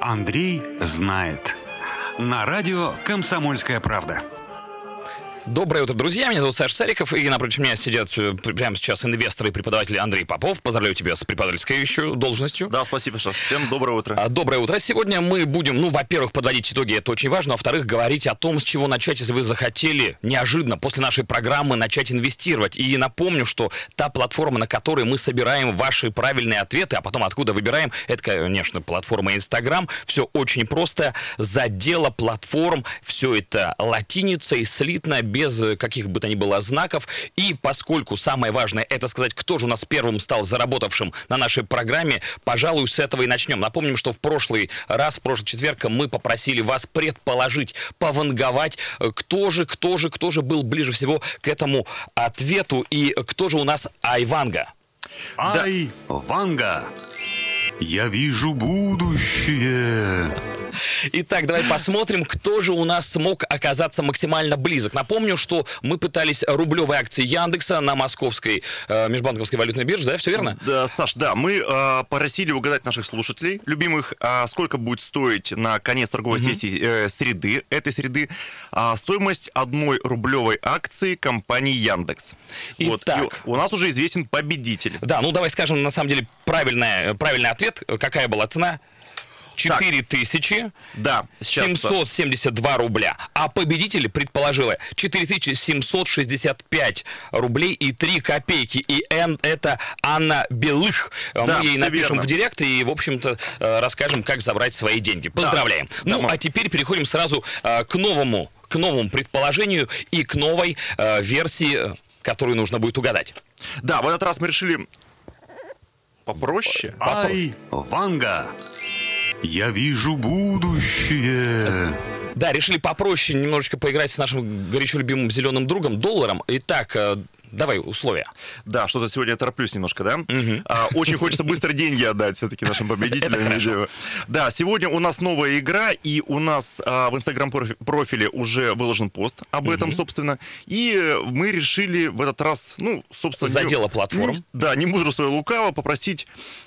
Андрей знает. На радио «Комсомольская правда». Доброе утро, друзья. Меня зовут Саша Цариков, и напротив меня сидят э, прямо сейчас инвесторы и преподаватели Андрей Попов. Поздравляю тебя с преподавательской еще должностью. Да, спасибо, Саша. Всем доброе утро. А, Доброе утро. Сегодня мы будем, ну, во-первых, подводить итоги, это очень важно, а во-вторых, говорить о том, с чего начать, если вы захотели неожиданно после нашей программы начать инвестировать. И напомню, что та платформа, на которой мы собираем ваши правильные ответы, а потом откуда выбираем, это, конечно, платформа Инстаграм. Все очень просто. Задела платформ, все это латиница и слитно, без э, каких бы то ни было знаков. И поскольку самое важное это сказать, кто же у нас первым стал заработавшим на нашей программе, пожалуй, с этого и начнем. Напомним, что в прошлый раз, в прошлый четверг мы попросили вас предположить, пованговать, э, кто же, кто же, кто же был ближе всего к этому ответу и кто же у нас Айванга. Ай, Ванга, я вижу будущее. Итак, давай посмотрим, кто же у нас смог оказаться максимально близок. Напомню, что мы пытались рублевые акции Яндекса на московской э, межбанковской валютной бирже, да, все верно? Да, Саш, да, мы э, просили угадать наших слушателей, любимых, а сколько будет стоить на конец торговой сессии э, среды, этой среды, а, стоимость одной рублевой акции компании Яндекс. Вот, Итак. и у нас уже известен победитель. Да, ну давай скажем, на самом деле, правильная, правильный ответ. Какая была цена? 4000 Да, сейчас, Саш. 772 рубля. А победитель предположила 4765 рублей и 3 копейки. И Н это Анна Белых. Да, Мы ей напишем верно. в директ и, в общем-то, э, расскажем, как забрать свои деньги. Поздравляем. Ну, Да, мы- а теперь переходим сразу э, к новому к новому предположению и к новой э, версии, которую нужно будет угадать. Да, в этот раз мы решили попроще. Ай, Ванга, я вижу будущее. Да, решили попроще немножечко поиграть с нашим горячо любимым зеленым другом долларом. Итак, э, давай условия. Да, что-то сегодня я тороплюсь немножко, да? А, очень хочется быстро деньги отдать все-таки нашим победителям. Да, сегодня у нас новая игра, и у нас а, в инстаграм-профиле уже выложен пост об этом, собственно. И мы решили в этот раз, ну, собственно... За дело платформ. не- Да, не мудрствуя лукаво, попросить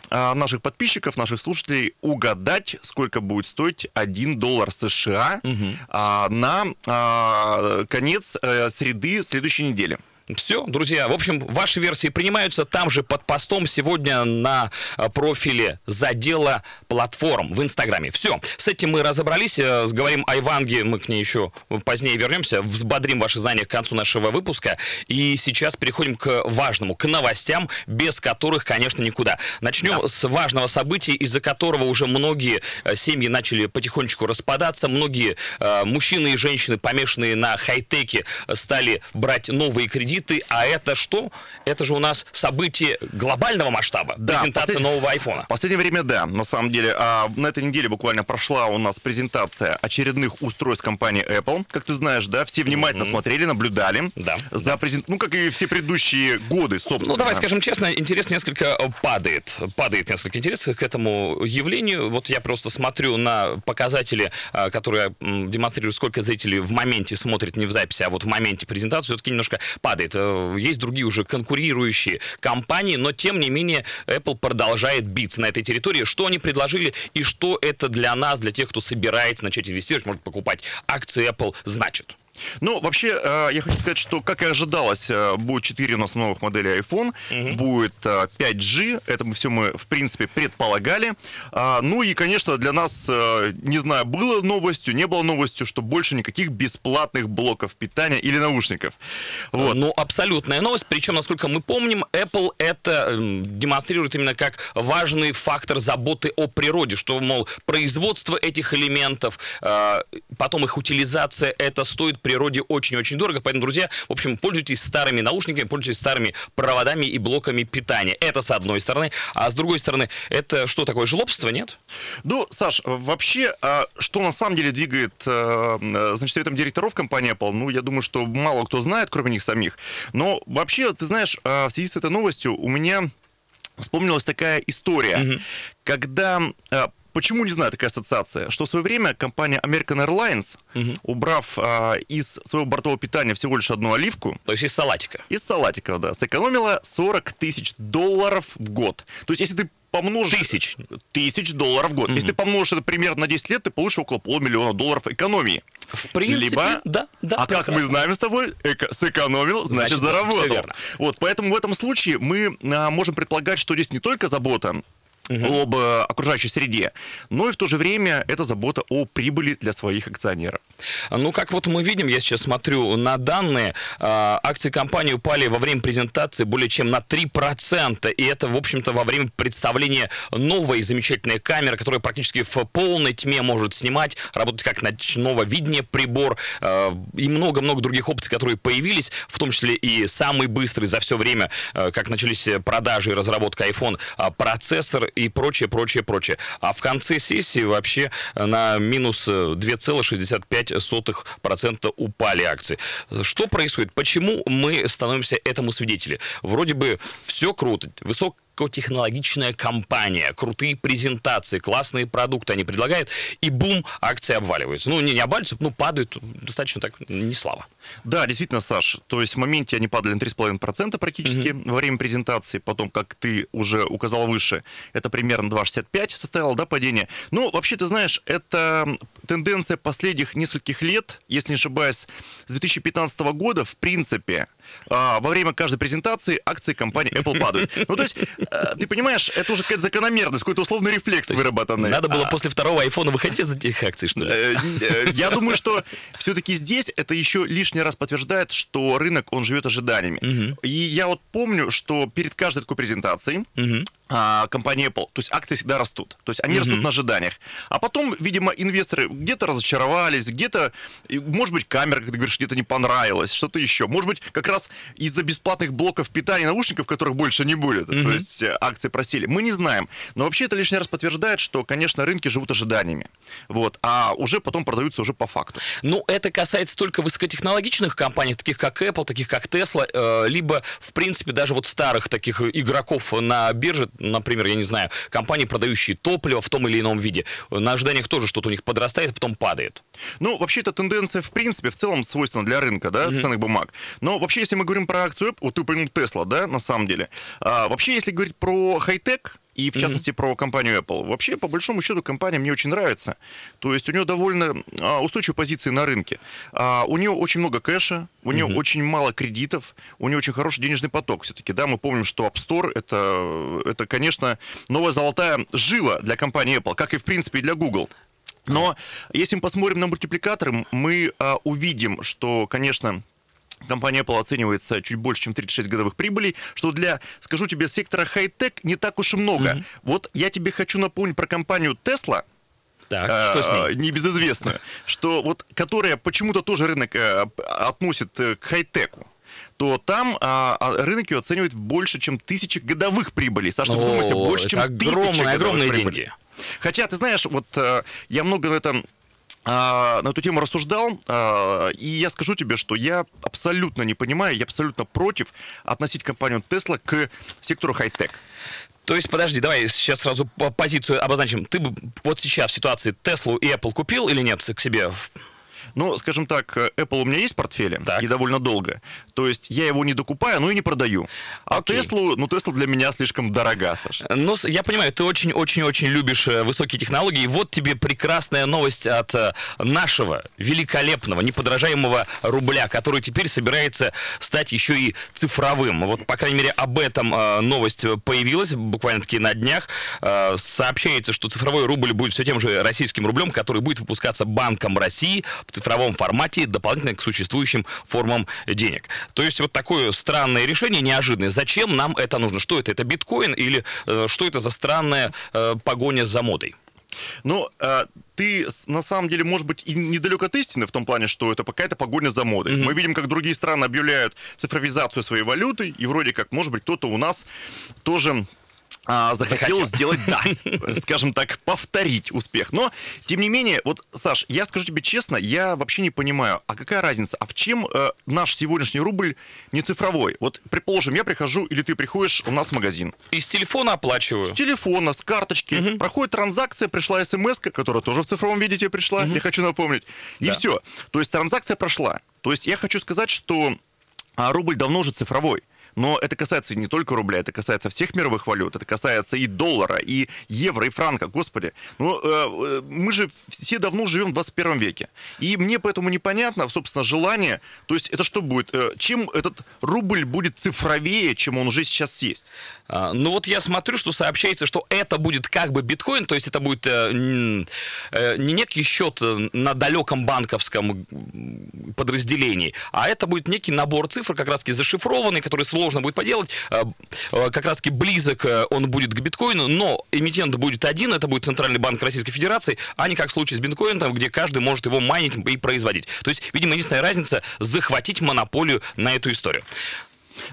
а, наших подписчиков, наших слушателей угадать, сколько будет стоить 1 доллар США а, на а, конец э, среды следующей недели. Все, друзья, в общем, ваши версии принимаются там же под постом сегодня на э, профиле задела платформ в Инстаграме. Все, с этим мы разобрались, э, говорим о Иванге, мы к ней еще позднее вернемся, взбодрим ваши знания к концу нашего выпуска. И сейчас переходим к важному, к новостям, без которых, конечно, никуда. Начнем с важного события, из-за которого уже многие э, семьи начали потихонечку распадаться, многие э, мужчины и женщины, помешанные на хай-теке, стали брать новые кредиты, а это что? Это же у нас событие глобального масштаба, Да, презентация послед- нового айфона. В последнее время, да, на самом деле. А, на этой неделе буквально прошла у нас презентация очередных устройств компании Apple. Как ты знаешь, да, все внимательно смотрели, наблюдали. Да. За презент... Ну, как и все предыдущие годы, собственно. Ну, давай скажем честно, интерес несколько э, падает. Падает несколько интерес к этому явлению. Вот я просто смотрю на показатели, э, которые демонстрируют, сколько зрителей в моменте смотрит не в записи, а вот в моменте презентации, все-таки немножко падает. Э, Есть другие уже конкурирующие компании, но тем не менее Apple продолжает биться на этой территории. Что они предложили и что это для нас, для тех, кто собирается начать инвестировать, может покупать акции Apple, значит? Ну, вообще, э, я хочу сказать, что, как и ожидалось, э, будет 4 у нас новых моделей iPhone, будет э, 5G, это мы все мы, в принципе, предполагали. А, Ну и, конечно, для нас, э, не знаю, было новостью, не было новостью, что больше никаких бесплатных блоков питания или наушников. Вот. Ну, абсолютная новость. Причем, насколько мы помним, Apple это эм, демонстрирует именно как важный фактор заботы о природе, что, мол, производство этих элементов, э, потом их утилизация, это стоит природе очень-очень дорого. Поэтому, друзья, в общем, пользуйтесь старыми наушниками, пользуйтесь старыми проводами и блоками питания. Это с одной стороны. А с другой стороны, это что такое, жлобство, нет? Ну, Саш, вообще, а, что на самом деле двигает, э, э, значит, советом директоров компании Apple, ну, я думаю, что мало кто знает, кроме них самих. Но вообще, ты знаешь, а, в связи с этой новостью у меня вспомнилась такая история, когда э, Почему, не знаю, такая ассоциация? Что в свое время компания American Airlines, убрав а, из своего бортового питания всего лишь одну оливку, То есть из салатика. из салатиков, да, сэкономила 40 тысяч долларов в год. То есть, если ты помножишь... Тысяч. Тысяч долларов в год. Если ты помножишь это примерно на 10 лет, ты получишь около полумиллиона долларов экономии. В принципе, Либо, да, да. а как мы прекрасно. знаем с тобой, эко- сэкономил, значит, Значит, заработал. Вот, поэтому в этом случае мы а, можем предполагать, что здесь не только забота об э, окружающей среде, но и в то же время это забота о прибыли для своих акционеров. Ну, как вот мы видим, я сейчас смотрю на данные, а, акции компании упали во время презентации более чем на 3%, и это, в общем-то, во время представления новой замечательной камеры, которая практически в полной тьме может снимать, работать как ночного видения прибор, а, и много-много других опций, которые появились, в том числе и самый быстрый за все время, а, как начались продажи и разработка iPhone, процессор и прочее, прочее, прочее. А в конце сессии вообще на минус э, 2,65% упали акции. Что происходит? Почему мы становимся этому свидетели? Вроде бы все круто, высокотехнологичная компания, крутые презентации, классные продукты они предлагают, и бум, акции обваливаются. Ну, не, не обваливаются, ну, падают достаточно так, не слава. Да, действительно, Саш. То есть в моменте они падали на 3,5% практически во время презентации. Потом, как ты уже указал выше, это примерно 2,65 составило да, падение. Ну, вообще, ты знаешь, это тенденция последних нескольких лет, если не ошибаюсь, с 2015 года, в принципе, а, во время каждой презентации акции компании Apple падают. Ну, то есть, ты понимаешь, это уже какая-то закономерность, какой-то условный рефлекс выработанный. Надо было А, после второго айфона выходить из этих акций, что ли? Э, э, Я думаю, что все-таки здесь это еще лишний раз подтверждает, что рынок, он живет ожиданиями. И я вот помню, что перед каждой такой презентацией. А, компания Apple, то есть акции всегда растут. То есть они растут на ожиданиях. А потом, видимо, инвесторы где-то разочаровались, где-то, может быть, камера, как ты говоришь, где-то не понравилась, что-то еще. Может быть, как раз из-за бесплатных блоков питания наушников, которых больше не будет. То есть э, акции просели. Мы не знаем. Но вообще это лишний раз подтверждает, что, конечно, рынки живут ожиданиями. Вот. А уже потом продаются уже по факту. Ну, это касается только высокотехнологичных компаний, таких как Apple, таких как Tesla, э, либо, в принципе, даже вот старых таких игроков на бирже, например, я не знаю, компании, продающие топливо в том или ином виде. На ожиданиях тоже что-то у них подрастает, а потом падает. Ну, вообще, эта тенденция, в принципе, в целом свойственна для рынка, да, ценных бумаг. Но вообще, если мы говорим про акцию вот ты упомянул Tesla, да, на самом деле. А, вообще, если говорить про хай-тек, и в частности про компанию Apple. Вообще, по большому счету, компания мне очень нравится. То есть у нее довольно а, устойчивые позиции на рынке. А, у нее очень много кэша, у нее очень мало кредитов, у нее очень хороший денежный поток все-таки. Да, мы помним, что App Store это, это, конечно, новая золотая жила для компании Apple, как и, в принципе, и для Google. Но если мы посмотрим на мультипликаторы, мы а, увидим, что, конечно, компания Apple оценивается чуть больше, чем 36 годовых прибылей, что для, скажу тебе, сектора хай-тек не так уж и много. Вот я тебе хочу напомнить про компанию Tesla, Так, э, что с ней? небезызвестную, что вот, которая почему-то тоже рынок э, относит э, к хай-теку то там а, а, рынок ее оценивает больше, чем тысячи годовых прибылей. Саша, ты вдумайся, больше, чем тысячи огромные, прибылей. деньги. Хотя, ты знаешь, вот э, я много на этом а, на эту тему рассуждал, а, и я скажу тебе, что я абсолютно не понимаю, я абсолютно против относить компанию Tesla к сектору хай-тек. То есть, подожди, давай сейчас сразу по- позицию обозначим. Ты бы вот сейчас в ситуации Теслу и Apple купил или нет к себе? Ну, скажем так, Apple у меня есть в портфеле, Так. и довольно долго. То есть я его не докупаю, но и не продаю. А Окей. Теслу, ну, Тесла для меня слишком дорога, Саша. Ну, я понимаю, ты очень-очень-очень любишь э, высокие технологии. Вот тебе прекрасная новость от э, нашего великолепного, неподражаемого рубля, который теперь собирается стать еще и цифровым. Вот, по крайней мере, об этом э, новость появилась буквально-таки на днях. Сообщается, что цифровой рубль будет все тем же российским рублем, который будет выпускаться Банком России в цифровом формате дополнительно к существующим формам денег. То есть вот такое странное решение, неожиданное. Зачем нам это нужно? Что это? Это биткоин или э, что это за странная э, погоня за модой? Но э, ты на самом деле, может быть, и недалек от истины в том плане, что это какая-то погоня за модой. Мы видим, как другие страны объявляют цифровизацию своей валюты, и вроде как, может быть, кто-то у нас тоже а, захотел Захотел. сделать, да, скажем так, повторить успех. Но, тем не менее, вот, Саш, я скажу тебе честно, я вообще не понимаю, а какая разница, а в чем э, наш сегодняшний рубль не цифровой? Вот, предположим, я прихожу, или ты приходишь у нас в магазин, Из телефона оплачиваю. с телефона, с карточки. Проходит транзакция, пришла смс, которая тоже в цифровом виде тебе пришла, я хочу напомнить. И Да. все. То есть транзакция прошла. То есть я хочу сказать, что а, рубль давно уже цифровой. Но это касается не только рубля, это касается всех мировых валют, это касается и доллара, и евро, и франка, господи. Ну, э, мы же все давно живем в 21 веке. И мне поэтому непонятно, собственно, желание, то есть это что будет, э, чем этот рубль будет цифровее, чем он уже сейчас есть? А, ну вот я смотрю, что сообщается, что это будет как бы биткоин, то есть это будет э, э, не некий счет на далеком банковском подразделении, а это будет некий набор цифр, как раз таки зашифрованный, который сложно будет поделать, э, как раз таки близок он будет к биткоину, но эмитент будет один, это будет Центральный банк Российской Федерации, а не как в случае с биткоином, где каждый может его майнить и производить. То есть, видимо, единственная разница захватить монополию на эту историю.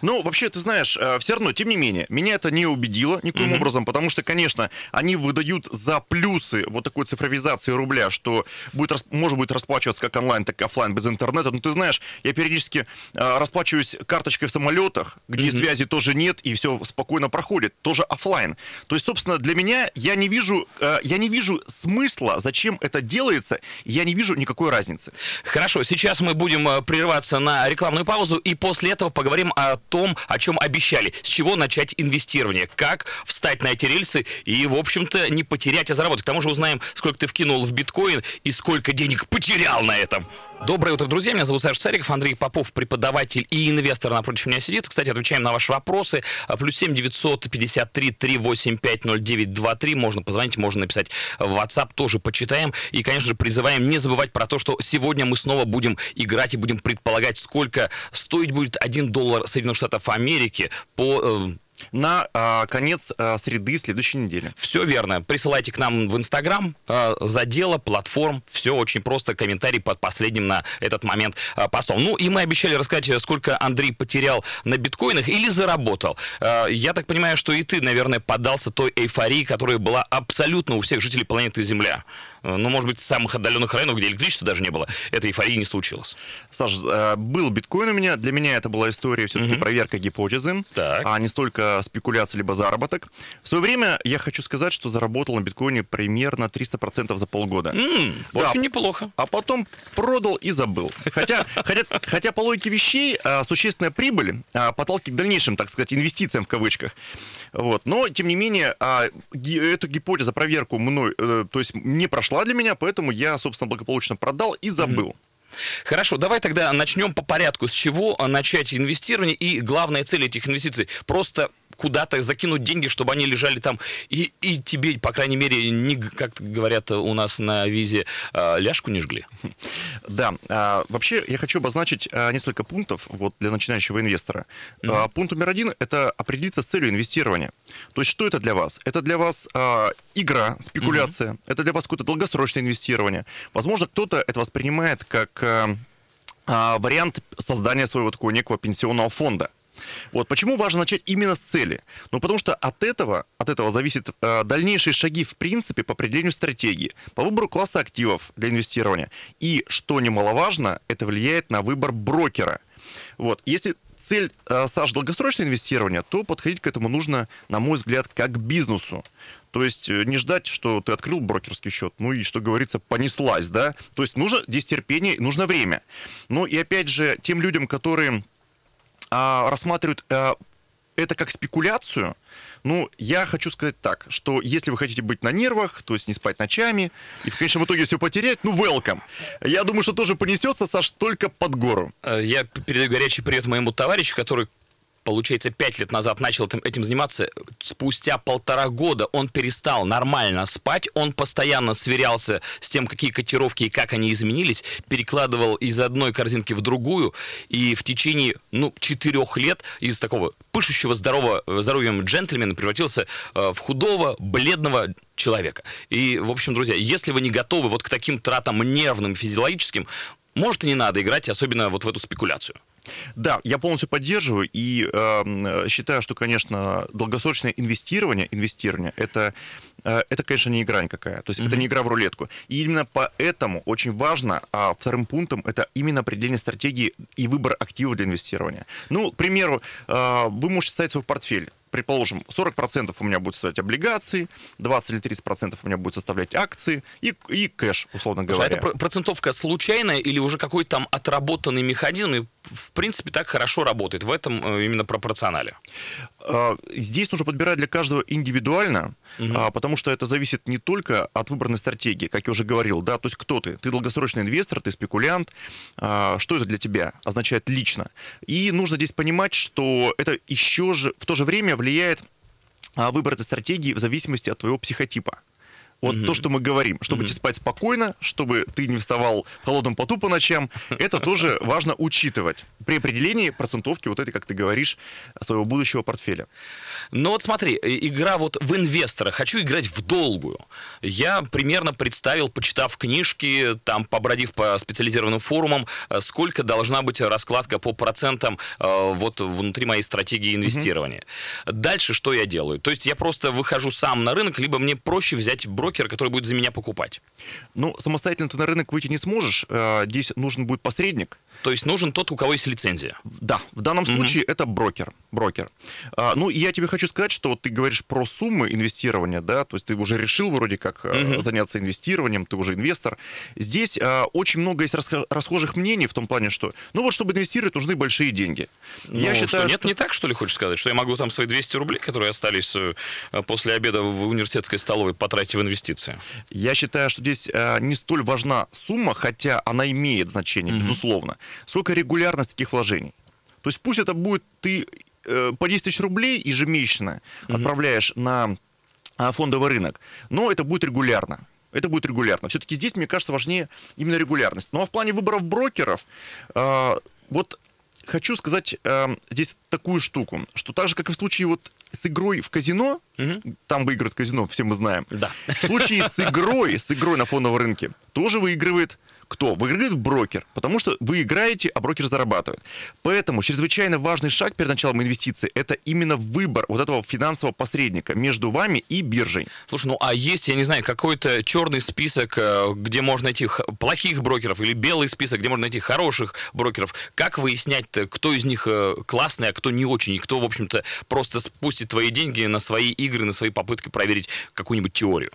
Ну, вообще, ты знаешь, э, все равно, тем не менее, меня это не убедило никаким mm-hmm. образом, потому что, конечно, они выдают за плюсы вот такой цифровизации рубля, что будет, может быть расплачиваться как онлайн, так и офлайн без интернета. Ну, ты знаешь, я периодически э, расплачиваюсь карточкой в самолетах, где mm-hmm. связи тоже нет, и все спокойно проходит, тоже офлайн. То есть, собственно, для меня я не вижу, э, я не вижу смысла, зачем это делается, я не вижу никакой разницы. Хорошо, сейчас мы будем прерываться на рекламную паузу, и после этого поговорим о том, о чем обещали. С чего начать инвестирование? Как встать на эти рельсы и, в общем-то, не потерять, а заработать. К тому же узнаем, сколько ты вкинул в биткоин и сколько денег потерял на этом. Доброе утро, друзья. Меня зовут Саша Цариков, Андрей Попов, преподаватель и инвестор напротив меня сидит. Кстати, отвечаем на ваши вопросы. Плюс 7 953 385 0923. Можно позвонить, можно написать в WhatsApp, тоже почитаем. И, конечно же, призываем не забывать про то, что сегодня мы снова будем играть и будем предполагать, сколько стоить будет 1 доллар Соединенных Штатов Америки по э, на а, конец а, среды следующей недели. Все верно. Присылайте к нам в Инстаграм а, за дело, платформ. Все очень просто. Комментарий под последним на этот момент а, постом. Ну и мы обещали рассказать, сколько Андрей потерял на биткоинах или заработал. А, я так понимаю, что и ты, наверное, поддался той эйфории, которая была абсолютно у всех жителей планеты Земля. Э, ну, может быть, в самых отдаленных районах, где электричества даже не было, этой эйфории не случилось. Саша, э, был биткоин у меня. Для меня это была история все-таки угу. проверка гипотезы, так. а не столько спекуляция либо заработок. В свое время я хочу сказать, что заработал на биткоине примерно 300% за полгода. М-м, да. Очень неплохо. А потом продал и забыл. Хотя, хотя, хотя по логике вещей а, существенная прибыль а, подталкивает к дальнейшим, так сказать, инвестициям в кавычках. Вот. Но, тем не менее, а, эту гипотезу, проверку мной, э, то есть не прошла для меня, поэтому я, собственно, благополучно продал и забыл. Хорошо, давай тогда начнем по порядку. С чего начать инвестирование и главная цель этих инвестиций? Просто куда-то закинуть деньги, чтобы они лежали там, и, и тебе, по крайней мере, не, как говорят у нас на визе, э, ляжку не жгли. Да, а, вообще я хочу обозначить а, несколько пунктов вот, для начинающего инвестора. Mm-hmm. А, пункт номер один – это определиться с целью инвестирования. То есть что это для вас? Это для вас а, игра, спекуляция, mm-hmm. это для вас какое-то долгосрочное инвестирование. Возможно, кто-то это воспринимает как а, а, вариант создания своего такого некого пенсионного фонда. Вот почему важно начать именно с цели? Ну, потому что от этого, от этого зависит э, дальнейшие шаги, в принципе, по определению стратегии, по выбору класса активов для инвестирования. И, что немаловажно, это влияет на выбор брокера. Вот. Если цель, э, Саш, долгосрочное инвестирование, то подходить к этому нужно, на мой взгляд, как к бизнесу. То есть э, не ждать, что ты открыл брокерский счет, ну и, что говорится, понеслась, да? То есть нужно здесь терпение, нужно время. Ну и опять же, тем людям, которые а, рассматривают а, это как спекуляцию, ну, я хочу сказать так, что если вы хотите быть на нервах, то есть не спать ночами, и в конечном итоге все потерять, ну, welcome. Я думаю, что тоже понесется, Саш, только под гору. Э, я передаю горячий привет моему товарищу, который получается, пять лет назад начал этим, заниматься, спустя полтора года он перестал нормально спать, он постоянно сверялся с тем, какие котировки и как они изменились, перекладывал из одной корзинки в другую, и в течение, ну, четырех лет из такого пышущего здорового, здоровьем джентльмена превратился э, в худого, бледного человека. И, в общем, друзья, если вы не готовы вот к таким тратам нервным, физиологическим, может и не надо играть, особенно вот в эту спекуляцию. Да, я полностью поддерживаю и э, считаю, что, конечно, долгосрочное инвестирование, инвестирование это, э, это, конечно, не игра никакая. То есть mm-hmm. это не игра в рулетку. И именно поэтому очень важно, а вторым пунктом, это именно определение стратегии и выбор активов для инвестирования. Ну, к примеру, э, вы можете ставить свой портфель предположим, 40% у меня будет составлять облигации, 20 или 30% у меня будет составлять акции и, и кэш, условно Слушай, говоря. а это процентовка случайная или уже какой-то там отработанный механизм, и в принципе так хорошо работает в этом э, именно пропорционале? А, здесь нужно подбирать для каждого индивидуально, угу. потому что это зависит не только от выбранной стратегии, как я уже говорил, да, то есть кто ты? Ты долгосрочный инвестор, ты спекулянт, а, что это для тебя означает лично? И нужно здесь понимать, что это еще же в то же время влияет выбор этой стратегии в зависимости от твоего психотипа. Вот угу. то, что мы говорим, чтобы угу. тебе спать спокойно, чтобы ты не вставал в холодном поту по ночам, это тоже важно учитывать при определении процентовки вот этой, как ты говоришь, своего будущего портфеля. Ну вот смотри, игра вот в инвестора. Хочу играть в долгую. Я примерно представил, почитав книжки, там, побродив по специализированным форумам, э, сколько должна быть раскладка по процентам э, вот внутри моей стратегии инвестирования. Угу. Дальше что я делаю? То есть я просто выхожу сам на рынок, либо мне проще взять брокера, брокера, который будет за меня покупать. Ну, самостоятельно ты на рынок выйти не сможешь. Э, здесь нужен будет посредник. То есть нужен тот, у кого есть лицензия. Да, в данном угу. случае это брокер. брокер. А, ну, я тебе хочу сказать, что вот ты говоришь про суммы инвестирования, да, то есть ты уже решил вроде как угу. заняться инвестированием, ты уже инвестор. Здесь а, очень много есть расхожих мнений в том плане, что, ну вот, чтобы инвестировать, нужны большие деньги. Ну, я считаю, что нет, что... не так, что ли, хочешь сказать, что я могу там свои 200 рублей, которые остались после обеда в университетской столовой, потратить в инвестиции? Я считаю, что здесь а, не столь важна сумма, хотя она имеет значение, угу. безусловно сколько регулярность таких вложений. То есть пусть это будет ты э, по 10 тысяч рублей ежемесячно угу. отправляешь на а, фондовый рынок, но это будет регулярно. Это будет регулярно. Все-таки здесь, мне кажется, важнее именно регулярность. Ну а в плане выборов брокеров, э, вот хочу сказать э, здесь такую штуку, что так же, как и в случае вот с игрой в казино, угу. там выигрывает казино, все мы знаем. Да. В случае с игрой, с игрой на фондовом рынке, тоже выигрывает кто? Выиграет брокер, потому что вы играете, а брокер зарабатывает. Поэтому чрезвычайно важный шаг перед началом инвестиций – это именно выбор вот этого финансового посредника между вами и биржей. Слушай, ну а есть, я не знаю, какой-то черный список, э, где можно найти плохих брокеров, или белый список, где можно найти хороших брокеров? Как выяснять, кто из них э, классный, а кто не очень, и кто, в общем-то, просто спустит твои деньги на свои игры, на свои попытки проверить какую-нибудь теорию?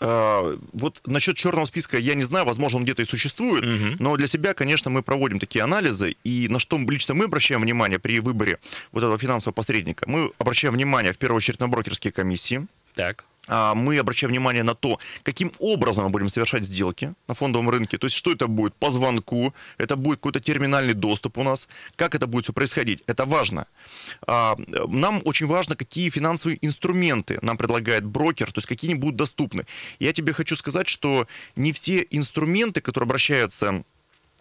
А, вот насчет черного списка я не знаю, возможно, он где-то и существует, угу. но для себя, конечно, мы проводим такие анализы, и на что лично мы обращаем внимание при выборе вот этого финансового посредника? Мы обращаем внимание, в первую очередь, на брокерские комиссии. Так. А, мы обращаем внимание на то, каким образом мы будем совершать сделки на фондовом рынке. То есть, что это будет по звонку, это будет какой-то терминальный доступ у нас, как это будет все происходить. Это важно. А, нам очень важно, какие финансовые инструменты нам предлагает брокер, то есть какие они будут доступны. Я тебе хочу сказать, что не все инструменты, которые обращаются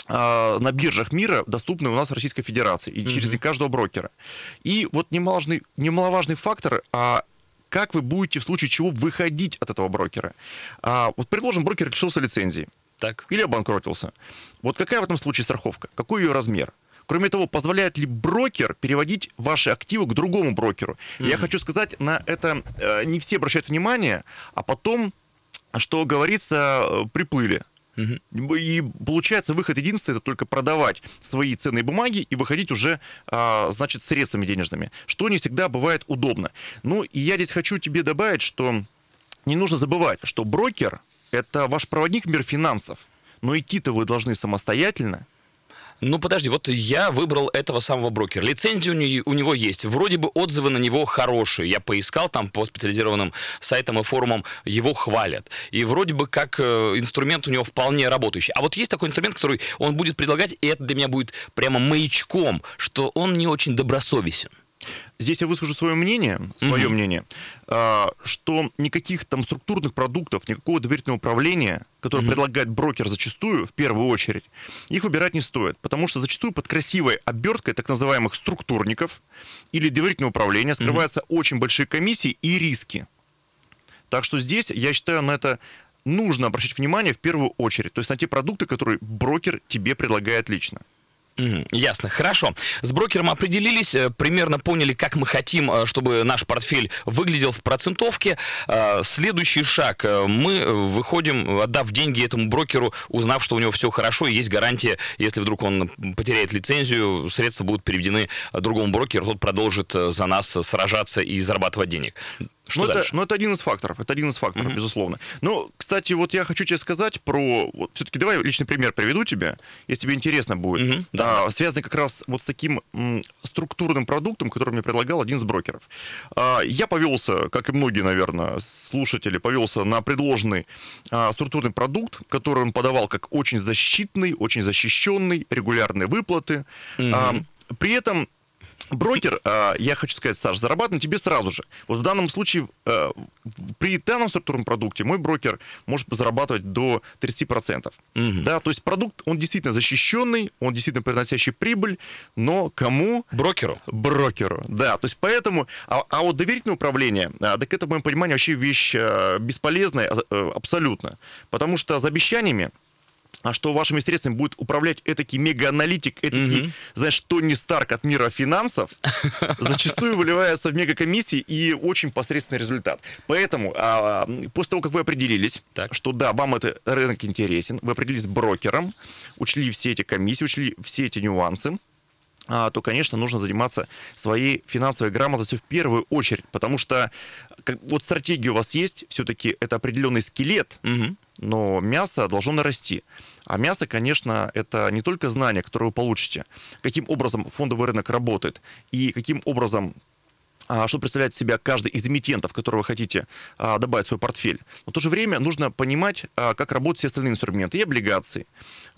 а, на биржах мира доступны у нас в Российской Федерации и через mm-hmm. каждого брокера. И вот немаловажный, немаловажный фактор, а как вы будете в случае чего выходить от этого брокера. А, вот, предложим, брокер лишился лицензии. Так. Или обанкротился. Вот какая в этом случае страховка? Какой ее размер? Кроме того, позволяет ли брокер переводить ваши активы к другому брокеру? Mm-hmm. Я хочу сказать, на это э, не все обращают внимание, а потом, что говорится, э, приплыли. Угу. И получается, выход единственный, это только продавать свои ценные бумаги и выходить уже, а, значит, средствами денежными, что не всегда бывает удобно. Ну, и я здесь хочу тебе добавить, что не нужно забывать, что брокер – это ваш проводник в мир финансов, но идти-то вы должны самостоятельно, ну, подожди, вот я выбрал этого самого брокера. Лицензия у, не, у него есть. Вроде бы отзывы на него хорошие. Я поискал там по специализированным сайтам и форумам, его хвалят. И вроде бы как э, инструмент у него вполне работающий. А вот есть такой инструмент, который он будет предлагать, и это для меня будет прямо маячком, что он не очень добросовестен. Здесь я выскажу свое мнение, свое угу. мнение, а, что никаких там структурных продуктов, никакого доверительного управления, которое угу. предлагает брокер зачастую, в первую очередь, их выбирать не стоит, потому что зачастую под красивой оберткой так называемых структурников или доверительного управления скрываются угу. очень большие комиссии и риски. Так что здесь, я считаю, на это нужно обращать внимание в первую очередь, то есть на те продукты, которые брокер тебе предлагает лично. Мгм, Ясно, хорошо. С брокером определились, э, примерно поняли, как мы хотим, э, чтобы наш портфель выглядел в процентовке. Э, Следующий шаг. Мы выходим, отдав деньги этому брокеру, узнав, что у него все хорошо, и есть гарантия, если вдруг он потеряет лицензию, средства будут переведены другому брокеру, тот продолжит за нас сражаться и зарабатывать денег. Что ну, это, дальше? ну, это один из факторов, это один из факторов, безусловно. Но, кстати, вот я хочу тебе сказать про... Вот, все-таки давай личный пример приведу тебе, если тебе интересно будет. Мгм, Да, связанный как раз вот с таким м, структурным продуктом, который мне предлагал один из брокеров. А, я повелся, как и многие, наверное, слушатели, повелся на предложенный а, структурный продукт, который он подавал как очень защитный, очень защищенный, регулярные выплаты. А, при этом Брокер, а, я хочу сказать, Саш, зарабатывает тебе сразу же. Вот в данном случае, э, при данном структурном продукте мой брокер может зарабатывать до 30%. Мгм. Да, то есть продукт, он действительно защищенный, он действительно приносящий прибыль, но кому? Брокеру? Брокеру, да. То есть поэтому, а, а вот доверительное управление, а, так это, в моем понимании, вообще вещь э, бесполезная э, абсолютно. Потому что за обещаниями а что вашими средствами будет управлять этакий мега-аналитик, этакий, Мгм. знаешь, Тони Старк от мира финансов, зачастую выливается в мега-комиссии и очень посредственный результат. Поэтому а, после того, как вы определились, Так. что да, вам этот рынок интересен, вы определились с брокером, учли все эти комиссии, учли все эти нюансы, то, конечно, нужно заниматься своей финансовой грамотностью в первую очередь, потому что как- вот стратегия у вас есть, все-таки это определенный скелет, Мгм. но мясо должно нарасти. А мясо, конечно, это не только знания, которые вы получите, каким образом фондовый рынок работает и каким образом а, что представляет себя каждый из эмитентов, которые вы хотите а, добавить в свой портфель. Но в то же время нужно понимать, а, как работают все остальные инструменты. И облигации,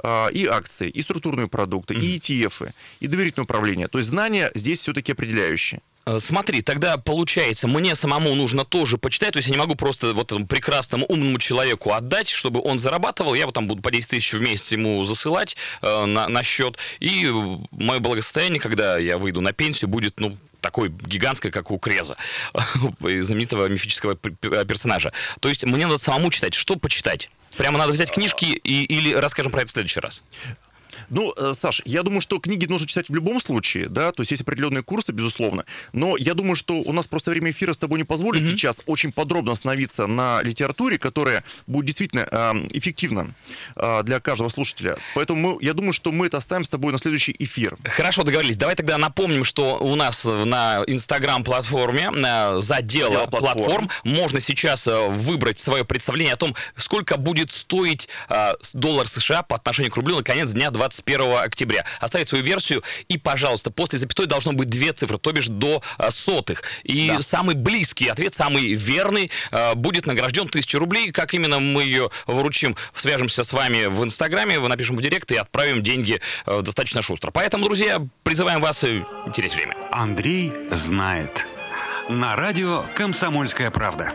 а, и акции, и структурные продукты, и ETF, и доверительное управление. То есть знания здесь все-таки определяющие. Э, Смотри, тогда получается, мне самому нужно тоже почитать, то есть я не могу просто вот этому прекрасному умному человеку отдать, чтобы он зарабатывал, я вот там буду по 10 тысяч в месяц ему засылать э, на, на счет, и мое благосостояние, когда я выйду на пенсию, будет, ну, такой гигантской, как у Креза, знаменитого мифического персонажа. То есть мне надо самому читать. Что почитать? Прямо надо взять книжки и, или расскажем про это в следующий раз. Ну, э, Саш, я думаю, что книги нужно читать в любом случае, да, то есть есть определенные курсы, безусловно, но я думаю, что у нас просто время эфира с тобой не позволит сейчас очень подробно остановиться на литературе, которая будет действительно э, эффективна э, для каждого слушателя. Поэтому мы, я думаю, что мы это оставим с тобой на следующий эфир. Хорошо, договорились. Давай тогда напомним, что у нас на Инстаграм-платформе на задела Задела платформ. платформ можно сейчас э, выбрать свое представление о том, сколько будет стоить э, доллар США по отношению к рублю на конец дня 21 октября. Оставить свою версию и, пожалуйста, после запятой должно быть две цифры, то бишь до э, сотых. И Да. самый близкий ответ, самый верный, э, будет награжден 1000 рублей. Как именно мы ее вручим, свяжемся с вами в Инстаграме, вы напишем в Директ и отправим деньги э, достаточно шустро. Поэтому, друзья, призываем вас э, терять время. Андрей знает. На радио «Комсомольская правда».